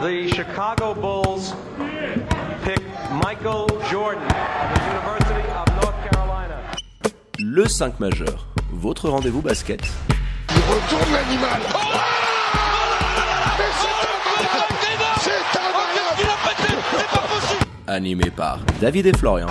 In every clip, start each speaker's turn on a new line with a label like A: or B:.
A: the Chicago Bulls pick Michael Jordan of the University of North Carolina.
B: Le 5 majeur, votre rendez-vous basket.
C: Il retourne l'animal. Oh Mais c'est incroyable C'est
B: Animé par David et Florian.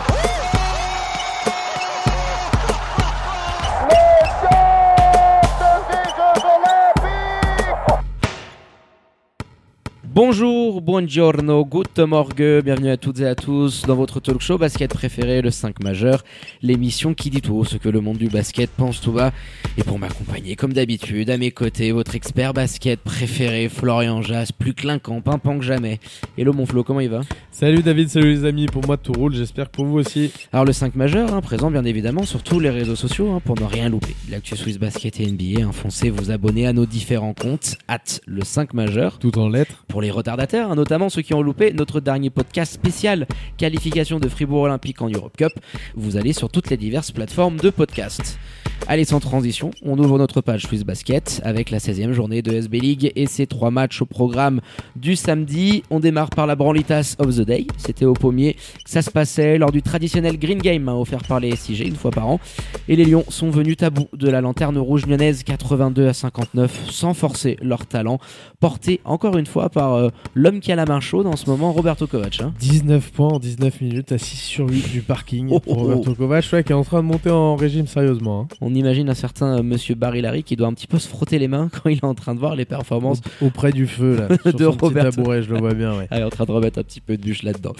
D: Bonjour, buongiorno, good morgue, bienvenue à toutes et à tous dans votre talk show basket préféré, le 5 majeur, l'émission qui dit tout haut ce que le monde du basket pense tout bas. Et pour m'accompagner, comme d'habitude, à mes côtés, votre expert basket préféré, Florian Jas, plus clinquant, pimpant que jamais. Hello mon Flo, comment il va?
E: Salut David, salut les amis, pour moi tout roule, j'espère que pour vous aussi.
D: Alors le 5 majeur, hein, présent bien évidemment sur tous les réseaux sociaux hein, pour ne rien louper. L'actu Swiss Basket et NBA, hein, foncez vous abonner à nos différents comptes, at le 5 majeur.
E: Tout en lettres.
D: Pour les retardataires, hein, notamment ceux qui ont loupé notre dernier podcast spécial qualification de Fribourg Olympique en Europe Cup, vous allez sur toutes les diverses plateformes de podcast. Allez, sans transition, on ouvre notre page Swiss Basket avec la 16e journée de SB League et ses trois matchs au programme du samedi. On démarre par la Branlitas of the Day. C'était au pommier que ça se passait lors du traditionnel Green Game hein, offert par les SIG une fois par an. Et les Lions sont venus bout de la lanterne rouge lyonnaise 82 à 59 sans forcer leur talent, porté encore une fois par euh, l'homme qui a la main chaude en ce moment, Roberto Kovac. hein.
E: 19 points en 19 minutes à 6 sur 8 du parking
D: Oh,
E: pour
D: oh,
E: Roberto Kovac, ouais, qui est en train de monter en régime sérieusement. hein.
D: On imagine un certain euh, monsieur Barry Larry qui doit un petit peu se frotter les mains quand il est en train de voir les performances
E: Auprès du feu, là, sur
D: De
E: son petit
D: Roberto.
E: tabouret, je le vois bien, ouais.
D: Elle est en train de remettre un petit peu de bûche là-dedans.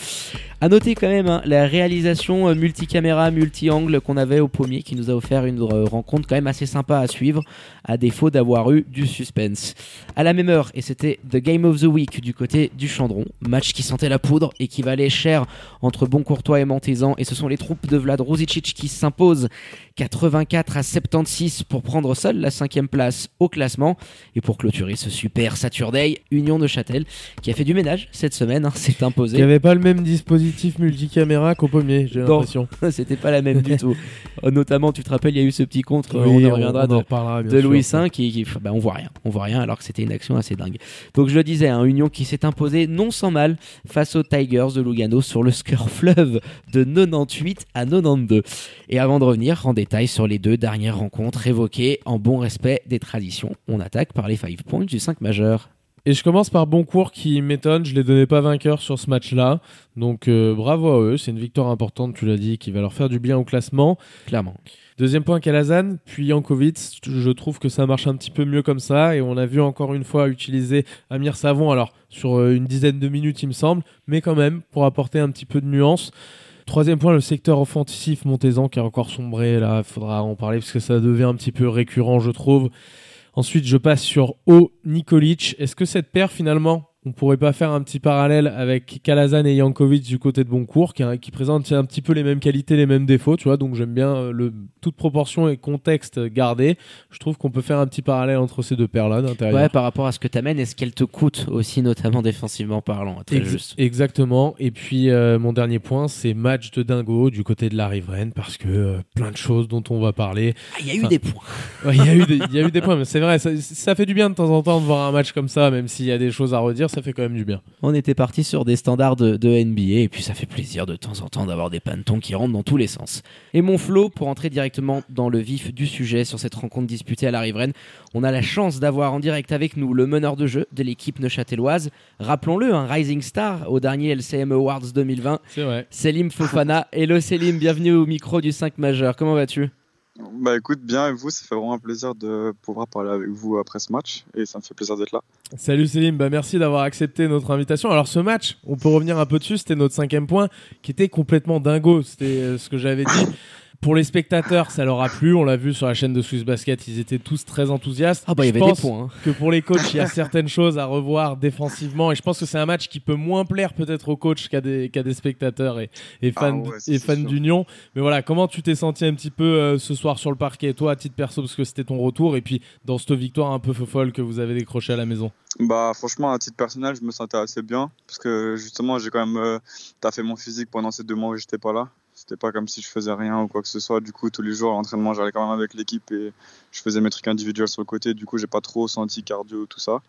D: À noter quand même hein, la réalisation euh, multicaméra, multi-angle qu'on avait au pommier qui nous a offert une rencontre quand même assez sympa à suivre, à défaut d'avoir eu du suspense. À la même heure, et c'était The Game of the Week du côté du Chandron, match qui sentait la poudre et qui valait cher entre Boncourtois et Montezan, et ce sont les troupes de Vlad Ruzicic qui s'imposent 84 à 76 pour prendre seul la cinquième place au classement. Et pour clôturer ce super Saturday, Union de Châtel, qui a fait du ménage cette semaine, hein, s'est
E: Il n'y
D: imposé.
E: avait pas le même dispositif multicaméra qu'au pommier, j'ai l'impression.
D: C'était pas la même du tout. Euh, Notamment, tu te rappelles, il y a eu ce petit contre,
E: Oui,
D: on en reviendra
E: on
D: de,
E: en.
D: Louis V qui, qui- bah, on voit rien, on voit rien alors que c'était une action assez dingue. Donc je le disais, un Union qui s'est imposé non sans mal face aux Tigers de Lugano sur le score fleuve de 98 à 92. Et avant de revenir en détail sur les deux dernières rencontres évoquées en bon respect des traditions, on attaque par les 5 points du 5 majeur.
E: Et je commence par Boncourt qui m'étonne, je les donnais pas vainqueurs sur ce match-là. Donc euh, bravo à eux, c'est une victoire importante, tu l'as dit, qui va leur faire du bien au classement.
D: Clairement.
E: Deuxième point, Kalazan, puis Jankovic. Je trouve que ça marche un petit peu mieux comme ça. Et on a vu encore une fois utiliser Amir Savon, alors sur euh, une dizaine de minutes, il me semble, mais quand même pour apporter un petit peu de nuance. Troisième point, le secteur offensif Montezan qui a encore sombré. Là, il faudra en parler parce que ça devient un petit peu récurrent, je trouve. Ensuite, je passe sur O. Nikolic. Est-ce que cette paire, finalement, on pourrait pas faire un petit parallèle avec Kalazan et Jankovic du côté de Boncourt, qui, qui présentent un petit peu les mêmes qualités, les mêmes défauts, tu vois. Donc j'aime bien euh, le toute proportion et contexte gardé. Je trouve qu'on peut faire un petit parallèle entre ces deux paires-là d'intérieur.
D: Ouais, par rapport à ce que t'amènes et ce qu'elle te coûte aussi, notamment défensivement parlant. Très
E: Ex-
D: juste.
E: Exactement. Et puis euh, mon dernier point, c'est match de dingo du côté de la riveraine parce que euh, plein de choses dont on va parler.
D: Ah, Il y a eu des points.
E: Ouais, Il y, a eu des- il y a eu des points, mais c'est vrai, ça, ça fait du bien de temps en temps de voir un match comme ça, même s'il y a des choses à redire, ça fait quand même du bien.
D: On était parti sur des standards de, de NBA et puis ça fait plaisir de temps en temps d'avoir des pantons qui rentrent dans tous les sens. Et mon flow, pour entrer directement dans le vif du sujet sur cette rencontre disputée à la Riveraine, on a la chance d'avoir en direct avec nous le meneur de jeu de l'équipe neuchâteloise. Rappelons-le, un Rising Star au dernier LCM Awards 2020,
E: C'est vrai.
D: Selim Fofana. Hello Selim, bienvenue au micro du 5 majeur. Comment vas-tu?
F: Bah écoute, bien et vous, ça fait vraiment un plaisir de pouvoir parler avec vous après ce match et ça me fait plaisir d'être là.
E: Salut Céline, bah merci d'avoir accepté notre invitation. Alors ce match, on peut revenir un peu dessus, c'était notre cinquième point qui était complètement dingo, c'était euh, ce que j'avais dit. Pour les spectateurs, ça leur a plu, on l'a vu sur la chaîne de Swiss Basket, ils étaient tous très enthousiastes.
D: Ah bah il y
E: Je
D: avait des
E: pense
D: points. hein.
E: que pour les coachs, il y a certaines choses à revoir défensivement et je pense que c'est un match qui peut moins plaire peut-être aux coachs qu'à des, qu'à des spectateurs et, et
F: Ah
E: fans,
F: ouais,
E: d'Union. Mais voilà, comment tu t'es senti un petit peu euh, ce soir sur le parquet, toi à titre perso, parce que c'était ton retour et puis dans cette victoire un peu folle que vous avez décrochée à la maison?
F: Bah franchement, à titre personnel, je me sentais assez bien parce que justement, j'ai quand même euh, taffé mon physique pendant ces deux mois où j'étais pas là. C'était pas comme si je faisais rien ou quoi que ce soit. Du coup, tous les jours à l'entraînement, j'allais quand même avec l'équipe et je faisais mes trucs individuels sur le côté. Du coup, j'ai pas trop senti cardio, tout ça.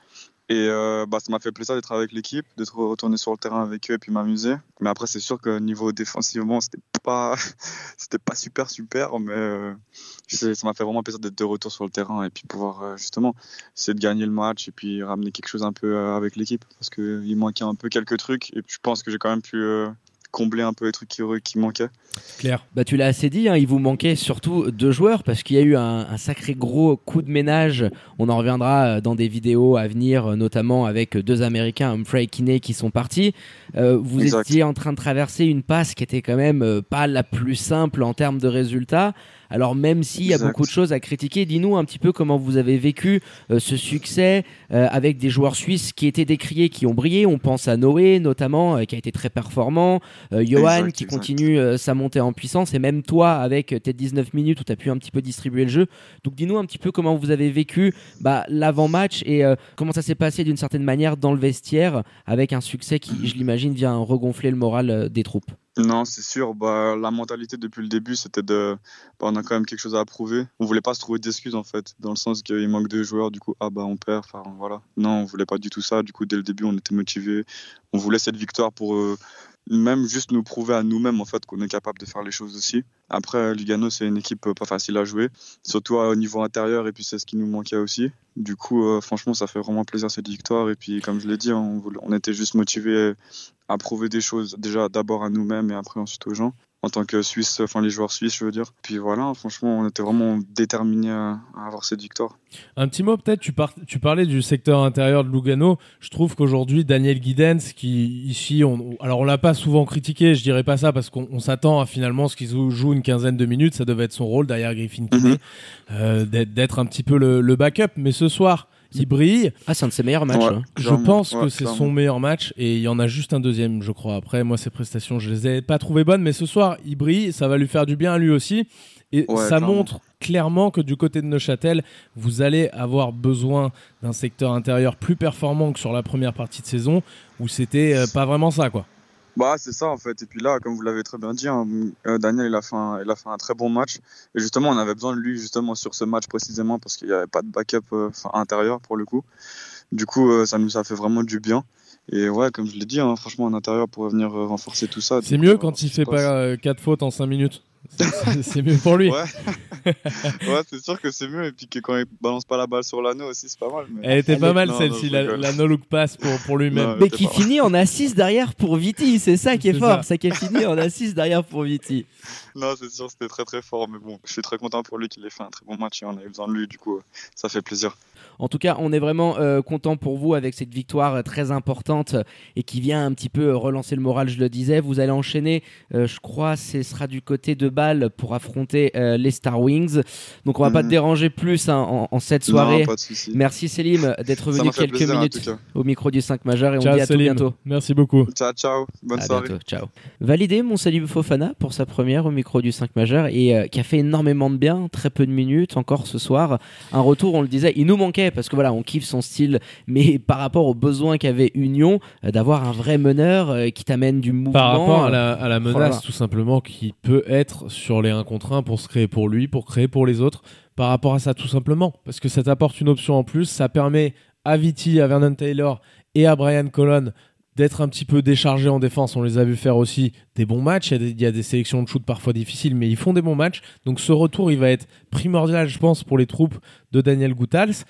F: Et euh, bah, ça m'a fait plaisir d'être avec l'équipe, d'être retourné sur le terrain avec eux et puis m'amuser. Mais après, c'est sûr que niveau défensivement, c'était pas, c'était pas super super, mais euh, ça m'a fait vraiment plaisir d'être de retour sur le terrain et puis pouvoir euh, justement essayer de gagner le match et puis ramener quelque chose un peu avec l'équipe parce que il manquait un peu quelques trucs et puis je pense que j'ai quand même pu combler un peu les trucs qui, qui manquaient.
E: Claire.
D: Bah, tu l'as assez dit, hein, il vous manquait surtout deux joueurs parce qu'il y a eu un, un sacré gros coup de ménage. On en reviendra euh, dans des vidéos à venir, euh, notamment avec deux Américains, Humphrey et Kinney, qui sont partis. Euh, vous
F: Exact.
D: étiez en train de traverser une passe qui était quand même euh, pas la plus simple en termes de résultats. Alors même s'il y a beaucoup de choses à critiquer, dis-nous un petit peu comment vous avez vécu euh, ce succès euh, avec des joueurs suisses qui étaient décriés, qui ont brillé. On pense à Noé notamment, euh, qui a été très performant, euh, Johan
F: Exact,
D: qui
F: exact.
D: continue euh, sa montée en puissance, et même toi avec tes 19 minutes où tu as pu un petit peu distribuer le jeu. Donc dis-nous un petit peu comment vous avez vécu bah, l'avant-match et euh, comment ça s'est passé d'une certaine manière dans le vestiaire avec un succès qui, je l'imagine, vient regonfler le moral des troupes.
F: Non, c'est sûr. Bah, la mentalité depuis le début, c'était de. Bah, on a quand même quelque chose à prouver. On voulait pas se trouver d'excuses en fait, dans le sens qu'il manque de joueurs. Du coup, ah bah on perd. Voilà. Non, on voulait pas du tout ça. Du coup, dès le début, on était motivés. On voulait cette victoire pour euh, même juste nous prouver à nous-mêmes en fait qu'on est capable de faire les choses aussi. Après, Lugano, c'est une équipe euh, pas facile à jouer, surtout euh, au niveau intérieur. Et puis c'est ce qui nous manquait aussi. Du coup, euh, franchement, ça fait vraiment plaisir cette victoire. Et puis, comme je l'ai dit, on, voulait- on était juste motivés à prouver des choses déjà d'abord à nous-mêmes et après ensuite aux gens en tant que Suisse, enfin les joueurs suisses je veux dire. Puis voilà, franchement on était vraiment déterminés à, à avoir cette victoire.
E: Un petit mot peut-être, tu, par- tu parlais du secteur intérieur de Lugano. Je trouve qu'aujourd'hui, Daniel Guidens, qui ici, on, alors on l'a pas souvent critiqué, je dirais pas ça parce qu'on on s'attend à finalement ce qu'il joue, une quinzaine de minutes, ça devait être son rôle derrière Griffin Kinney,
F: Mhm.
E: euh, d'être d'être un petit peu le, le backup. Mais ce soir, il brille.
D: Ah, c'est un de ses meilleurs matchs.
F: Ouais.
D: hein.
E: Je pense
F: ouais,
E: que c'est son meilleur match et il y en a juste un deuxième, je crois. Après, moi, ses prestations, je les ai pas trouvées bonnes, mais ce soir, il brille, ça va lui faire du bien à lui aussi. Et
F: Ouais,
E: ça
F: clairement.
E: montre clairement que du côté de Neuchâtel, vous allez avoir besoin d'un secteur intérieur plus performant que sur la première partie de saison où c'était euh, pas vraiment ça, quoi.
F: Bah c'est ça en fait. Et puis là, comme vous l'avez très bien dit, hein, euh, Daniel il a, fait un, il a fait un très bon match. Et justement on avait besoin de lui justement sur ce match précisément parce qu'il n'y avait pas de backup euh, intérieur pour le coup. Du coup euh, ça nous a fait vraiment du bien. Et ouais, comme je l'ai dit, hein, franchement, un intérieur pourrait venir renforcer tout ça.
E: C'est mieux quand il fait pas 4 fautes en 5 minutes. C'est- mieux pour lui.
F: Ouais, ouais c'est sûr que c'est mieux. Et puis que quand il balance pas la balle sur l'anneau aussi, c'est pas mal. mais-
E: Elle était
D: Elle
E: pas
D: est-
E: mal celle-ci, la, la no-look pass pour, pour lui-même.
D: Mais qui finit en assise derrière pour Viti, c'est ça qui est,
E: C'est
D: fort,
E: ça.
D: ça qui est fini en assise derrière pour Viti.
F: Non, c'est sûr, c'était très très fort. Mais bon, je suis très content pour lui qu'il ait fait un très bon match et on avait besoin de lui. Du coup, ça fait plaisir.
D: En tout cas, on est vraiment euh, content pour vous avec cette victoire euh, très importante euh, et qui vient un petit peu relancer le moral, je le disais. Vous allez enchaîner, euh, je crois, ce sera du côté de Bâle pour affronter euh, les Star Wings. Donc on va pas te
F: Mhm.
D: déranger plus hein, en, en cette soirée.
F: Non, pas de souci.
D: Merci Célim d'être venu quelques
F: plaisir,
D: minutes au micro du 5 majeur et on
E: Ciao,
D: dit à tout bientôt.
E: Merci beaucoup.
F: Ciao, ciao. Bonne
D: à
F: soirée.
D: bientôt, ciao. Validé mon Salim Fofana pour sa première au micro du 5 majeur et euh, qui a fait énormément de bien, très peu de minutes encore ce soir. Un retour, on le disait, il nous manquait parce que voilà, on kiffe son style, mais par rapport aux besoins qu'avait Union, euh, d'avoir un vrai meneur euh, qui t'amène du mouvement.
E: Par rapport à la, à la menace,
D: Voilà.
E: tout simplement, qui peut être sur les 1 contre 1 pour se créer pour lui, pour créer pour les autres, par rapport à ça, tout simplement. Parce que ça t'apporte une option en plus, ça permet à Viti, à Vernon Taylor et à Brian Colon d'être un petit peu déchargés en défense. On les a vu faire aussi des bons matchs. Il y, a des, sélections de shoot parfois difficiles, mais ils font des bons matchs. Donc ce retour, il va être primordial, je pense, pour les troupes de Daniel Goutals.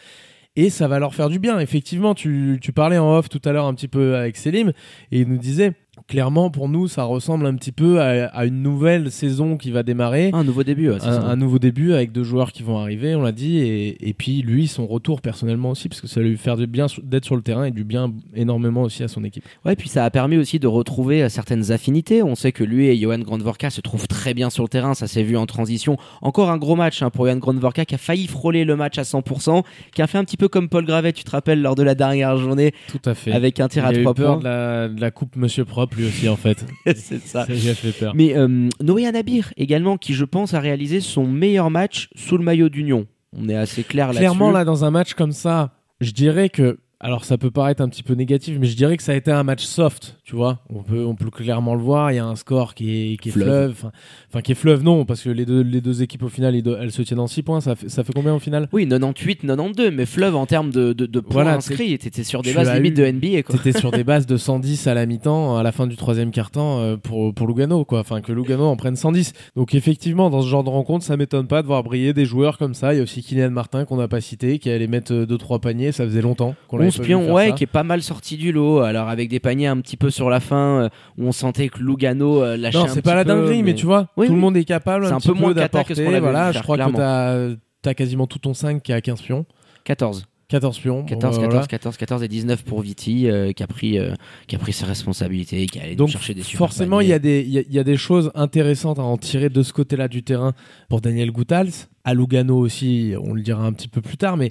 E: Et ça va leur faire du bien. Effectivement, tu, tu parlais en off tout à l'heure un petit peu avec Selim, et il nous disait, clairement, pour nous, ça ressemble un petit peu à, à une nouvelle saison qui va démarrer.
D: Un nouveau début, ouais, c'est
E: Un,
D: ça.
E: un nouveau début avec deux joueurs qui vont arriver, on l'a dit, et, et puis lui, son retour personnellement aussi, parce que ça va lui faire du bien d'être sur le terrain et du bien énormément aussi à son équipe.
D: Ouais, puis ça a permis aussi de retrouver euh, certaines affinités. On sait que lui et Johan Grandvorka se trouvent très bien sur le terrain, ça s'est vu en transition. Encore un gros match hein, pour Johan Grandvorka qui a failli frôler le match à 100%, qui a fait un petit peu comme Paul Gravet, tu te rappelles, lors de la dernière journée,
E: Tout à fait.
D: avec un tir
E: il
D: à
E: a eu
D: 3
E: peur
D: points.
E: de la, de la coupe Monsieur Propre lui aussi en fait.
D: C'est ça.
E: ça lui a fait peur.
D: Mais euh, Noé Anabir également, qui je pense a réalisé son meilleur match sous le maillot d'Union. On est assez clair là-dessus.
E: Clairement là dans un match comme ça, je dirais que alors ça peut paraître un petit peu négatif, mais je dirais que ça a été un match soft, tu vois. On peut, on peut clairement le voir. Il y a un score qui est, qui est
D: Fleuve.
E: fleuve. Enfin, qui est fleuve, non, parce que les deux, les deux équipes au final, elles se tiennent en 6 points. Ça fait, ça fait combien au final?
D: Oui, 98, 92, mais fleuve en termes de, de, de points
E: Voilà,
D: inscrits, t'étais sur des bases
E: as
D: limite
E: eu-
D: de NBA. Quoi.
E: T'étais sur des bases de 110 à la mi-temps, à la fin du troisième quart-temps euh, pour, pour Lugano, quoi. Enfin, que Lugano en prenne 110. Donc, effectivement, dans ce genre de rencontre, ça m'étonne pas de voir briller des joueurs comme ça. Il y a aussi Kylian Martin qu'on n'a pas cité, qui allait mettre 2-3 paniers. Ça faisait longtemps qu'on l'avait
D: 11
E: pas vu
D: pions,
E: faire
D: ouais,
E: ça.
D: qui est pas mal sorti du lot. Alors avec des paniers un petit peu sur la fin, euh, où on sentait que Lugano euh, lâchait
E: Non, c'est pas la dinguerie, mais... tu vois,
D: Oui,
E: tout
D: oui.
E: le monde est capable
D: C'est
E: un,
D: peu moins
E: d'apporter. Voilà, je crois
D: clairement.
E: que t'as as quasiment tout ton 5 qui à 15 pions.
D: 14.
E: 14 pions.
D: 14,
E: Bon,
D: 14,
E: voilà.
D: 14, 14 et 19 pour Viti, euh, qui, a pris, euh, qui a pris ses responsabilités, qui a allé nous
E: Donc
D: chercher des super
E: forcément, il y, a des- y, a- il y a des choses intéressantes à en tirer de ce côté-là du terrain pour Daniel Goutals. À Lugano aussi, on le dira un petit peu plus tard, mais,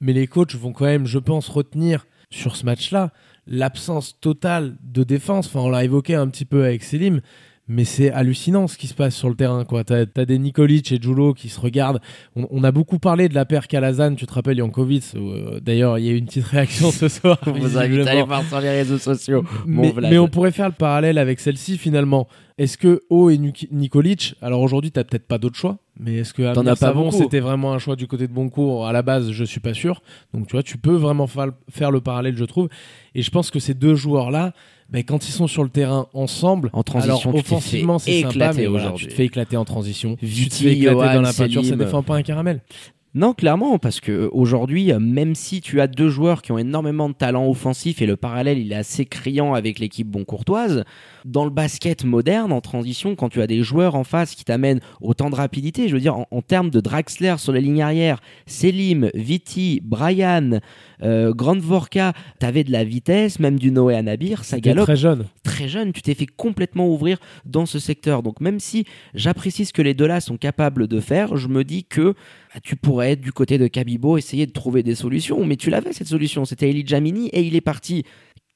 E: mais les coachs vont quand même, je pense, retenir sur ce match-là l'absence totale de défense. Enfin, on l'a évoqué un petit peu avec Selim. Mais c'est hallucinant ce qui se passe sur le terrain. T'as as des Nikolic et Julo qui se regardent. On, on a beaucoup parlé de la paire Kalazan, tu te rappelles, Jankovic. euh, D'ailleurs, il y a eu une petite réaction ce soir.
D: On vous invite à aller
E: visiblement.
D: voir sur les réseaux sociaux.
E: Mais, on pourrait faire le parallèle avec celle-ci finalement. Est-ce que O et Nikolic, alors aujourd'hui t'as peut-être pas d'autre choix, mais est-ce que
D: T'en
E: Amir
D: as pas
E: Savon c'était vraiment un choix du côté de Boncourt à la base Je suis pas sûr. Donc tu vois, tu peux vraiment fa- faire le parallèle, je trouve. Et je pense que ces deux joueurs-là, ben, quand ils sont sur le terrain ensemble,
D: En transition,
E: alors offensivement c'est sympa, mais voilà,
D: aujourd'hui.
E: tu te fais éclater en transition, tu te fais éclater
D: Johan,
E: dans la peinture, ça
D: Selim.
E: défend pas un caramel.
D: Non, clairement, parce que euh, aujourd'hui, euh, même si tu as deux joueurs qui ont énormément de talent offensif et le parallèle il est assez criant avec l'équipe boncourtoise, dans le basket moderne, en transition, quand tu as des joueurs en face qui t'amènent autant de rapidité, je veux dire, en, en termes de Draxler sur les lignes arrière, Selim, Viti, Brian, euh, Grand Vorka, t'avais de la vitesse, même du Noé Anabir, ça galope
E: très jeune.
D: très jeune, tu t'es fait complètement ouvrir dans ce secteur. Donc même si j'apprécie ce que les deux-là sont capables de faire, je me dis que bah, tu pourrais être du côté de Kabibo, essayer de trouver des solutions. Mais tu l'avais cette solution, c'était Eli Jamini et il est parti.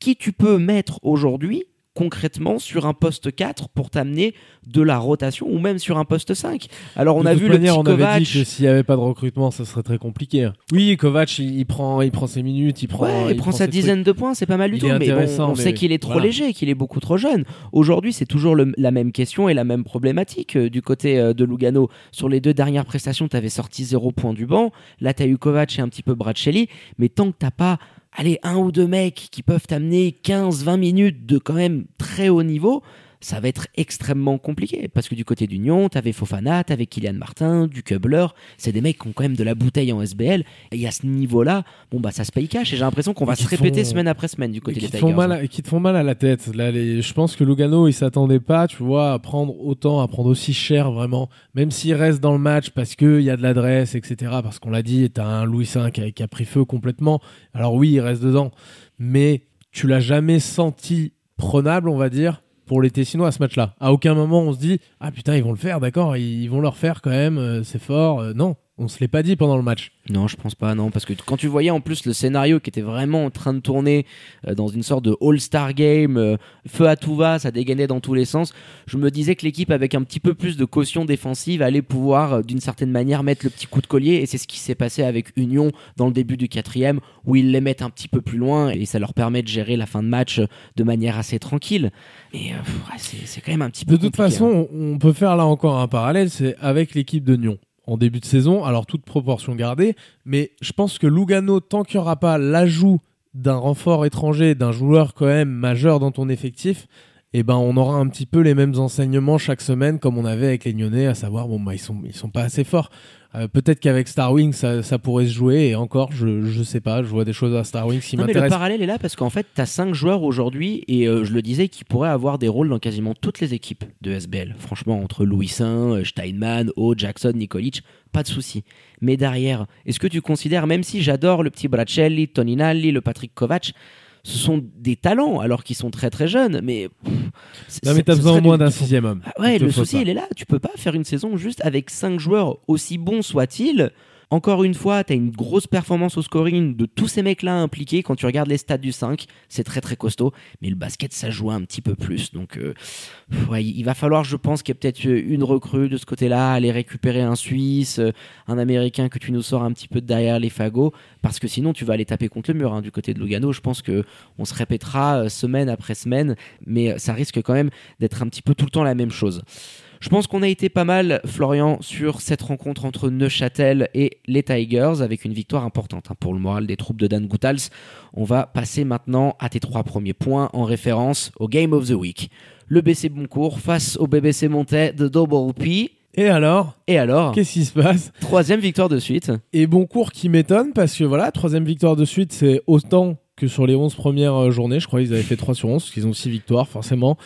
D: Qui tu peux mettre aujourd'hui concrètement sur un poste 4 pour t'amener de la rotation ou même sur un poste 5 Alors on
E: De
D: a
E: toute
D: vu
E: manière,
D: le
E: on
D: petit
E: avait
D: Kovac.
E: dit que s'il n'y avait pas de recrutement, ça serait très compliqué. Oui, Kovac, il, il prend, il prend ses minutes, il prend,
D: Ouais, il, prend sa
E: trucs.
D: dizaine de points, c'est pas mal du tout. Mais bon, on
E: mais
D: sait qu'il est trop
E: voilà.
D: léger, qu'il est beaucoup trop jeune. Aujourd'hui, c'est toujours le- la même question et la même problématique euh, du côté euh, de Lugano. Sur les deux dernières prestations, tu avais sorti zéro point du banc. Là, tu as eu Kovac et un petit peu Bracelli. Mais tant que t'as pas allez, un ou deux mecs qui peuvent t'amener 15-20 minutes de quand même très haut niveau, ça va être extrêmement compliqué. Parce que du côté d'Union, t'avais Fofana, t'avais Kylian Martin, du Kubler. C'est des mecs qui ont quand même de la bouteille en SBL. Et à ce niveau-là, bon, bah, ça se paye cash. Et j'ai l'impression qu'on va se répéter
E: font-
D: semaine après semaine du côté des Tigers.
E: font mal à, qui te font mal à la tête. Là, les- je pense que Lugano, il s'attendait pas, tu vois, à prendre autant, à prendre aussi cher vraiment, même s'il reste dans le match parce que il y a de l'adresse, etc. Parce qu'on l'a dit, t'as un Louis V qui a, qui a pris feu complètement. Alors oui, il reste dedans, mais tu l'as jamais senti prenable, on va dire. Pour les Tessinois à ce match-là. À aucun moment on se dit Ah putain, ils vont le faire, d'accord, ils vont le refaire quand même, euh, c'est fort. Euh, non, on se l'est pas dit pendant le match.
D: Non, je pense pas, non, parce que quand tu voyais en plus le scénario qui était vraiment en train de tourner euh, dans une sorte de All-Star Game, euh, feu à tout va, ça dégainait dans tous les sens, je me disais que l'équipe avec un petit peu plus de caution défensive allait pouvoir euh, d'une certaine manière mettre le petit coup de collier, et c'est ce qui s'est passé avec Union dans le début du quatrième, où ils les mettent un petit peu plus loin, et ça leur permet de gérer la fin de match de manière assez tranquille. Mais c'est quand même un petit peu
E: De toute
D: hein.
E: façon, on on peut faire là encore un parallèle, c'est avec l'équipe de Nyon. En début de saison, alors toute proportion gardée, mais je pense que Lugano, tant qu'il n'y aura pas l'ajout d'un renfort étranger, d'un joueur quand même majeur dans ton effectif, eh ben on aura un petit peu les mêmes enseignements chaque semaine comme on avait avec les à savoir bon bah ils sont ils sont pas assez forts. Euh, Peut-être qu'avec Star Wings ça, ça pourrait se jouer et encore je je sais pas, je vois des choses à Star Wings qui
D: Non, mais le
E: m'intéressent.
D: parallèle est là parce qu'en fait, tu as 5 joueurs aujourd'hui, et euh, je le disais, qui pourraient avoir des rôles dans quasiment toutes les équipes de SBL. Franchement, entre Louis Saint, euh, Steinman, O, Jackson, Nikolic, pas de souci. Mais derrière, est-ce que tu considères, même si j'adore le petit Bracelli, Toninalli, le Patrick Kovac, ce sont des talents alors qu'ils sont très très jeunes, mais. pff,
E: Non mais t'as besoin au moins
D: du-
E: d'un
D: du-
E: sixième homme.
D: ah ouais, le souci, il est là. Tu peux pas faire une saison juste avec 5 joueurs, aussi bons soient-ils, Encore une fois, tu as une grosse performance au scoring de tous ces mecs-là impliqués. Quand tu regardes les stats du 5, c'est très très costaud. Mais le basket, ça joue un petit peu plus. Donc, euh, ouais, il va falloir, je pense, qu'il y ait peut-être une recrue de ce côté-là, aller récupérer un Suisse, euh, un Américain que tu nous sors un petit peu de derrière les fagots. Parce que sinon, tu vas aller taper contre le mur hein, du côté de Lugano. Je pense que on se répétera euh, semaine après semaine. Mais ça risque quand même d'être un petit peu tout le temps la même chose. Je pense qu'on a été pas mal, Florian, sur cette rencontre entre Neuchâtel et les Tigers, avec une victoire importante hein, pour le moral des troupes de Dan Goutals. On va passer maintenant à tes trois premiers points en référence au Game of the Week. Le BC Boncourt face au BBC Montais de Double P.
E: Et alors?
D: Et alors?
E: Qu'est-ce qui se passe?
D: Troisième victoire de suite.
E: Et Boncourt qui m'étonne parce que voilà, troisième victoire de suite, c'est autant que sur les 11 premières euh, journées. Je crois qu'ils avaient fait 3 sur 11, parce qu'ils ont 6 victoires, forcément.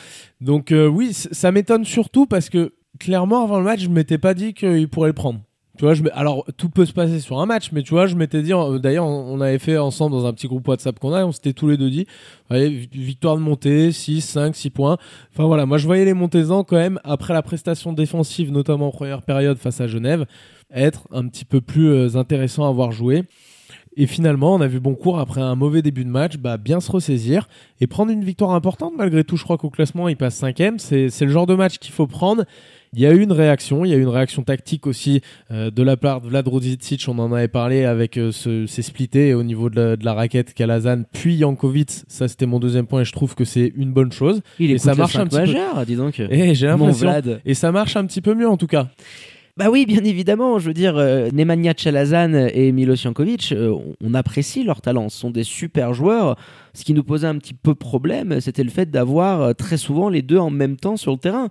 E: Donc euh, oui, ça m'étonne surtout parce que clairement, avant le match, je m'étais pas dit qu'ils pourraient le prendre. Tu vois, alors tout peut se passer sur un match, mais tu vois, je m'étais dit, euh, d'ailleurs, on avait fait ensemble dans un petit groupe WhatsApp qu'on a, on s'était tous les deux dit, allez, victoire de montée, 6, 5, 6 points. Enfin voilà, moi je voyais les Montezans quand même, après la prestation défensive, notamment en première période face à Genève, être un petit peu plus intéressant à voir jouer. Et finalement, on a vu Boncourt, après un mauvais début de match, bah, bien se ressaisir et prendre une victoire importante. Malgré tout, je crois qu'au classement, il passe cinquième. C'est, c'est le genre de match qu'il faut prendre. Il y a eu une réaction, il y a eu une réaction tactique aussi euh, de la part de Vlad Rozic, on en avait parlé avec euh, ce, ces splittés au niveau de la, de la raquette Kalazan, puis Jankovic, ça c'était mon deuxième point et je trouve que c'est une bonne chose.
D: Il
E: et ça marche un
D: petit
E: majeur,
D: peu. dis donc.
E: Et j'ai l'impression. Et ça marche un petit peu mieux en tout cas.
D: Bah oui, bien évidemment. Je veux dire, euh, Nemanja Chalazan et Milo Jankovic, euh, on apprécie leur talent. Ce sont des super joueurs. Ce qui nous posait un petit peu problème, c'était le fait d'avoir euh, très souvent les deux en même temps sur le terrain.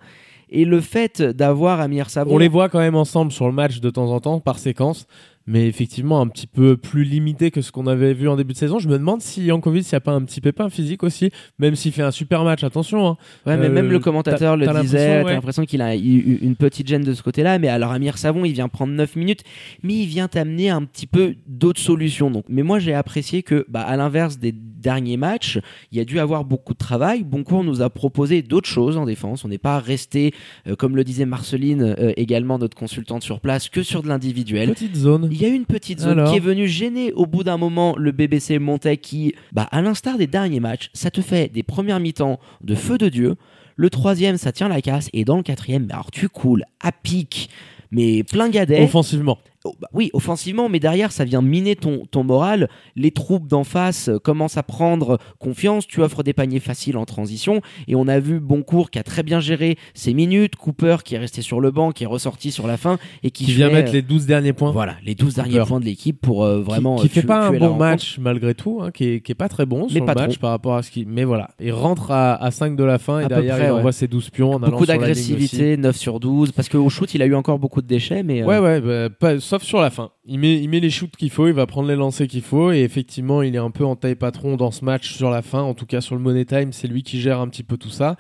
D: Et le fait d'avoir Amir Savon.
E: On les voit quand même ensemble sur le match de temps en temps, par séquence mais effectivement un petit peu plus limité que ce qu'on avait vu en début de saison. Je me demande si Jankovic, il n'y a pas un petit pépin physique aussi, même s'il fait un super match, attention. Hein.
D: Ouais, mais même le commentateur le disait, t'as l'impression qu'il a eu une petite gêne de ce côté-là, mais alors Amir Savon, il vient prendre 9 minutes, mais il vient t'amener un petit peu d'autres solutions. Donc, mais moi, j'ai apprécié que, bah, à l'inverse des derniers matchs, il y a dû avoir beaucoup de travail. Boncourt nous a proposé d'autres choses en défense. On n'est pas resté, euh, comme le disait Marceline, euh, également notre consultante sur place, que sur de l'individuel.
E: Petite zone
D: il y a une petite zone qui est venue gêner au bout d'un moment le BBC Montais qui, bah, à l'instar des derniers matchs, ça te fait des premières mi-temps de feu de Dieu. Le troisième, ça tient la casse. Et dans le quatrième, bah, alors tu coules à pic, mais plein gadet.
E: Offensivement.
D: Oh, bah oui, offensivement, mais derrière, ça vient miner ton, ton moral. Les troupes d'en face euh, commencent à prendre confiance. Tu offres des paniers faciles en transition. Et on a vu Boncourt qui a très bien géré ses minutes. Cooper qui est resté sur le banc, qui est ressorti sur la fin. et Qui,
E: vient mettre les 12 derniers points.
D: Voilà, les 12 derniers points de l'équipe pour euh, vraiment.
E: Qui, qui fait pas un bon match malgré tout, hein, qui, est, qui est pas très bon sur le match par rapport à ce qui. Mais voilà, il rentre à, à 5 de la fin et derrière il envoie ses 12 pions. En
D: beaucoup d'agressivité, 9 sur 12. Parce qu'au shoot, il a eu encore beaucoup de déchets. Mais,
E: euh, Ouais, ouais, bah, pas, sauf sur la fin il met, il met les shoots qu'il faut, il va prendre les lancers qu'il faut, et effectivement, il est un peu en taille patron dans ce match sur la fin, en tout cas sur le Money Time, c'est lui qui gère un petit peu tout ça.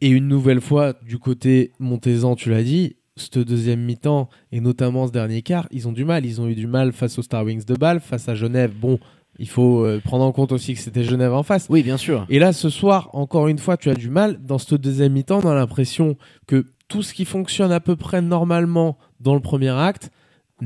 E: Et une nouvelle fois, du côté Montezan, tu l'as dit, ce deuxième mi-temps, et notamment ce dernier quart, ils ont du mal. Ils ont eu du mal face aux Star Wings de Bâle, face à Genève. Bon, il faut euh, prendre en compte aussi que c'était Genève en face.
D: Oui, bien sûr.
E: Et là, ce soir, encore une fois, tu as du mal. Dans ce deuxième mi-temps, on a l'impression que tout ce qui fonctionne à peu près normalement dans le premier acte,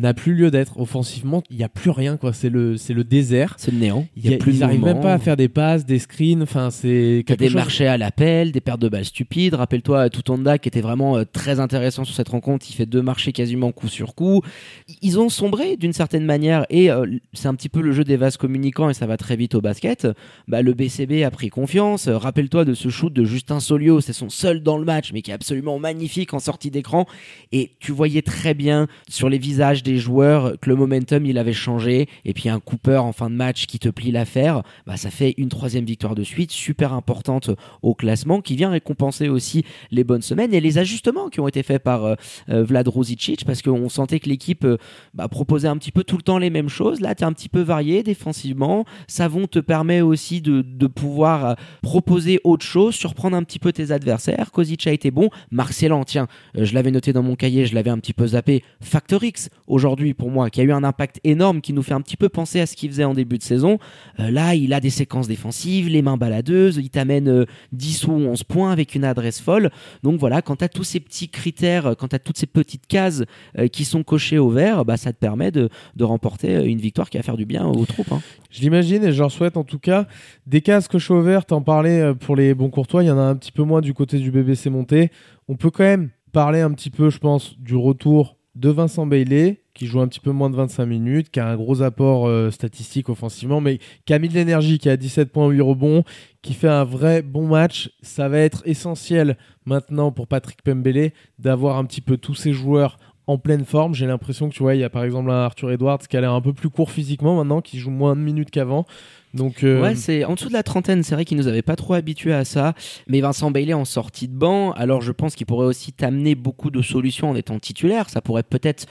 E: n'a plus lieu d'être. Offensivement il n'y a plus rien quoi. C'est le c'est le désert.
D: C'est le néant.
E: Il y a, plus ils n'arrivent même pas à faire des passes des screens. Enfin c'est
D: quelque des marchés à l'appel des pertes de balles stupides. Rappelle-toi Toutonda qui était vraiment euh, très intéressant sur cette rencontre. Il fait deux marchés quasiment coup sur coup. Ils ont sombré d'une certaine manière. Et euh, c'est un petit peu le jeu des vases communicants et ça va très vite au basket. Bah, le BCB a pris confiance. Euh, rappelle-toi de ce shoot de Justin Solio. C'est son seul dans le match mais qui est absolument magnifique en sortie d'écran. Et tu voyais très bien sur les visages joueurs que le momentum il avait changé et puis un Cooper en fin de match qui te plie l'affaire, bah ça fait une troisième victoire de suite super importante au classement qui vient récompenser aussi les bonnes semaines et les ajustements qui ont été faits par euh, euh, Vlad Rosicic parce qu'on sentait que l'équipe euh, bah, proposait un petit peu tout le temps les mêmes choses. Là, tu es un petit peu varié défensivement. Savon te permet aussi de, de pouvoir proposer autre chose, surprendre un petit peu tes adversaires. Kozic a été bon. Marcelan, tiens, je l'avais noté dans mon cahier, je l'avais un petit peu zappé. Factor X, aujourd'hui pour moi, qui a eu un impact énorme, qui nous fait un petit peu penser à ce qu'il faisait en début de saison. Euh, là, il a des séquences défensives, les mains baladeuses, il t'amène euh, 10 ou 11 points avec une adresse folle. Donc voilà, quand tu as tous ces petits critères, quand tu as toutes ces petites cases euh, qui sont cochées au vert, bah, ça te permet de, de remporter euh, une victoire qui va faire du bien aux troupes. hein.
E: Je l'imagine et je leur souhaite en tout cas des cases cochées au vert. T'en parlais euh, pour les bons courtois, il y en a un petit peu moins du côté du BBC monté. On peut quand même parler un petit peu, je pense, du retour de Vincent Bailey, qui joue un petit peu moins de 25 minutes, qui a un gros apport euh, statistique offensivement, mais qui a mis de l'énergie, qui a 17 points, 8 rebonds, qui fait un vrai bon match. Ça va être essentiel maintenant pour Patrick Pembele d'avoir un petit peu tous ses joueurs en pleine forme. J'ai l'impression que tu vois, il y a par exemple un Arthur Edwards qui a l'air un peu plus court physiquement maintenant, qui joue moins de minutes qu'avant. Donc euh,
D: Ouais, c'est en dessous de la trentaine. C'est vrai qu'il nous avait pas trop habitués à ça. Mais Vincent Bailey en sortie de banc, alors je pense qu'il pourrait aussi t'amener beaucoup de solutions en étant titulaire. Ça pourrait peut-être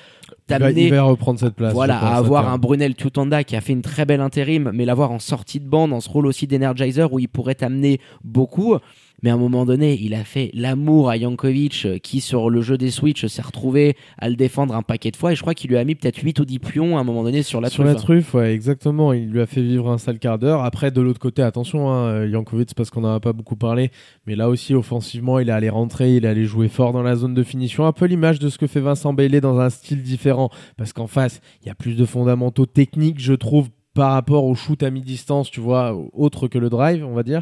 E: il il
D: t'amener
E: va reprendre cette place.
D: voilà,
E: pense,
D: à avoir un Brunel Tutanda qui a fait une très belle intérim, mais l'avoir en sortie de banc dans ce rôle aussi d'energizer où il pourrait t'amener beaucoup. Mais à un moment donné, il a fait l'amour à Jankovic euh, qui, sur le jeu des Switch, s'est retrouvé à le défendre un paquet de fois. Et je crois qu'il lui a mis peut-être 8 ou 10 pions à un moment donné sur la
E: Sur
D: truffe.
E: la truffe, ouais, exactement. Il lui a fait vivre un sale quart d'heure. Après, de l'autre côté, attention, hein, Jankovic, parce qu'on n'en a pas beaucoup parlé, mais là aussi, offensivement, il est allé rentrer, il est allé jouer fort dans la zone de finition. Un peu l'image de ce que fait Vincent Bailey dans un style différent, parce qu'en face, il y a plus de fondamentaux techniques, je trouve, par rapport au shoot à mi-distance, tu vois, autre que le drive, on va dire,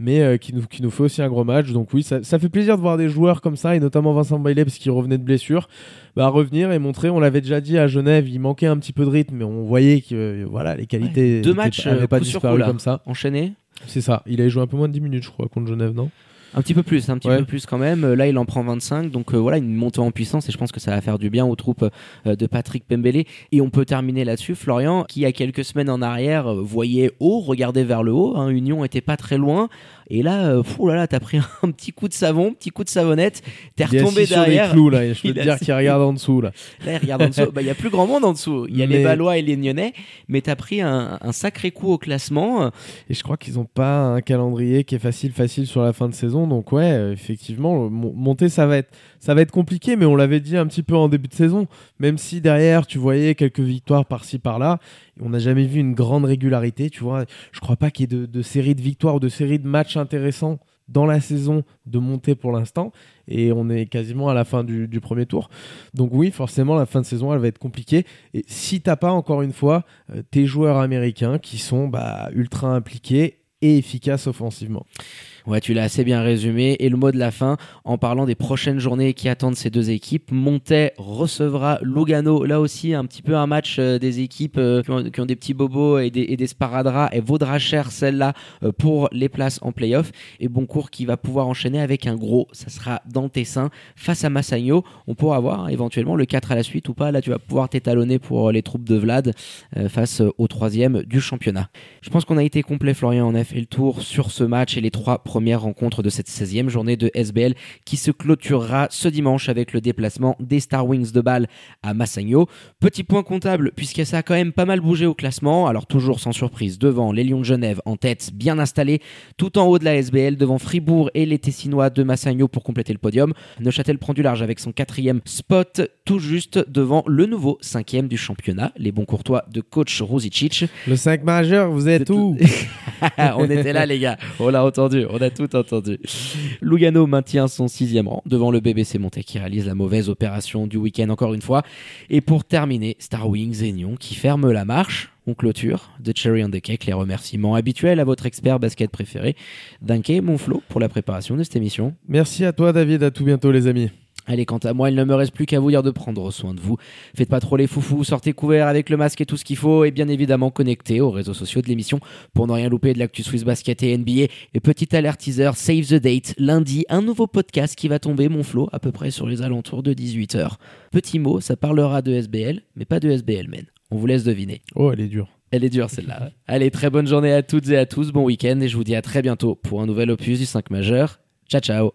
E: mais euh, qui, nous, qui nous fait aussi un gros match. Donc oui, ça, ça fait plaisir de voir des joueurs comme ça, et notamment Vincent Bailey, parce qu'il revenait de blessure, bah, revenir et montrer. On l'avait déjà dit à Genève, il manquait un petit peu de rythme, mais on voyait que euh, voilà, les qualités
D: Deux
E: étaient-
D: matchs euh,
E: pas
D: sur
E: disparu comme ça.
D: Enchaîné.
E: C'est ça. Il avait joué un peu moins de 10 minutes, je crois, contre Genève, non?
D: Un petit peu plus, un petit
E: Ouais.
D: peu plus quand même. Euh, Là, il en prend 25. Donc euh, voilà, une montée en puissance et je pense que ça va faire du bien aux troupes euh, de Patrick Pembele. Et on peut terminer là-dessus. Florian, qui il y a quelques semaines en arrière euh, voyait haut, regardait vers le haut. hein, Union était pas très loin. Et là, fou là là, t'as pris un petit coup de savon, petit coup de savonnette. T'es
E: Il est
D: retombé
E: assis sur
D: derrière.
E: les clous, là. et Je peux
D: Il
E: te
D: est
E: dire qu'il regarde en dessous, là.
D: Là, il regarde en dessous. Bah, Il y a plus grand monde en dessous. Il y a les Valois et les Nyonnais. Mais t'as pris un, un sacré coup au classement.
E: Et je crois qu'ils n'ont pas un calendrier qui est facile, facile sur la fin de saison. Donc ouais, euh, effectivement, mon- monter, ça va être, ça va être compliqué. Mais on l'avait dit un petit peu en début de saison. Même si derrière, tu voyais quelques victoires par-ci par-là, on n'a jamais vu une grande régularité. Tu vois, je crois pas qu'il y ait de, séries de victoires ou de séries de matchs intéressants dans la saison de monter pour l'instant. Et on est quasiment à la fin du, du premier tour. Donc oui, forcément, la fin de saison, elle va être compliquée. Et si t'as pas encore une fois euh, tes joueurs américains qui sont bah, ultra impliqués et efficaces offensivement.
D: Ouais, tu l'as assez bien résumé. Et le mot de la fin, en parlant des prochaines journées qui attendent ces deux équipes, Montais recevra Lugano. Là aussi, un petit peu un match euh, des équipes euh, qui, ont, des petits bobos et des, et. Elle vaudra cher celle-là euh, pour les places en playoff. Et Boncourt qui va pouvoir enchaîner avec un gros. Ça sera dans tes seins face à Massagno. On pourra voir hein, éventuellement le 4 à la suite ou pas. Là, tu vas pouvoir t'étalonner pour les troupes de Vlad face au troisième du championnat. Je pense qu'on a été complet, Florian. On a fait le tour sur ce match et les trois premières rencontres de cette 16e journée de SBL qui se clôturera ce dimanche avec le déplacement des Star Wings de Bâle à Massagno. Petit point comptable, puisque ça a quand même pas mal bougé au classement. Alors, toujours sans surprise, devant les Lions de Genève en tête, bien installés, tout en haut de la SBL, devant Fribourg et les Tessinois de Massagno pour compléter le podium. Neuchâtel prend du large avec son quatrième spot, tout juste devant le nouveau cinquième du championnat, les bons courtois de coach Ruzicic.
E: Le 5 majeur, vous êtes où?
D: On était là, les gars. On l'a entendu. On a tout entendu. Lugano maintient son sixième rang devant le BBC Monté qui réalise la mauvaise opération du week-end encore une fois. Et pour terminer, Star Wings et qui ferment la marche. On clôture de Cherry on the Cake les remerciements habituels à votre expert basket préféré, Dunké Monflo, pour la préparation de cette émission.
E: Merci à toi, David. À tout bientôt, les amis.
D: Allez, quant à moi, il ne me reste plus qu'à vous dire de prendre soin de vous. Faites pas trop les foufous, sortez couverts avec le masque et tout ce qu'il faut, et bien évidemment connectez aux réseaux sociaux de l'émission pour ne rien louper de l'actu Swiss Basket et NBA. Et petit alert teaser, save the date, lundi, un nouveau podcast qui va tomber, mon flot, à peu près sur les alentours de 18h. Petit mot, ça parlera de SBL, mais pas de SBL, men. On vous laisse deviner.
E: Oh, elle est dure.
D: Elle est dure celle-là. Allez, très bonne journée à toutes et à tous, bon week-end, et je vous dis à très bientôt pour un nouvel opus du 5 majeur. Ciao, ciao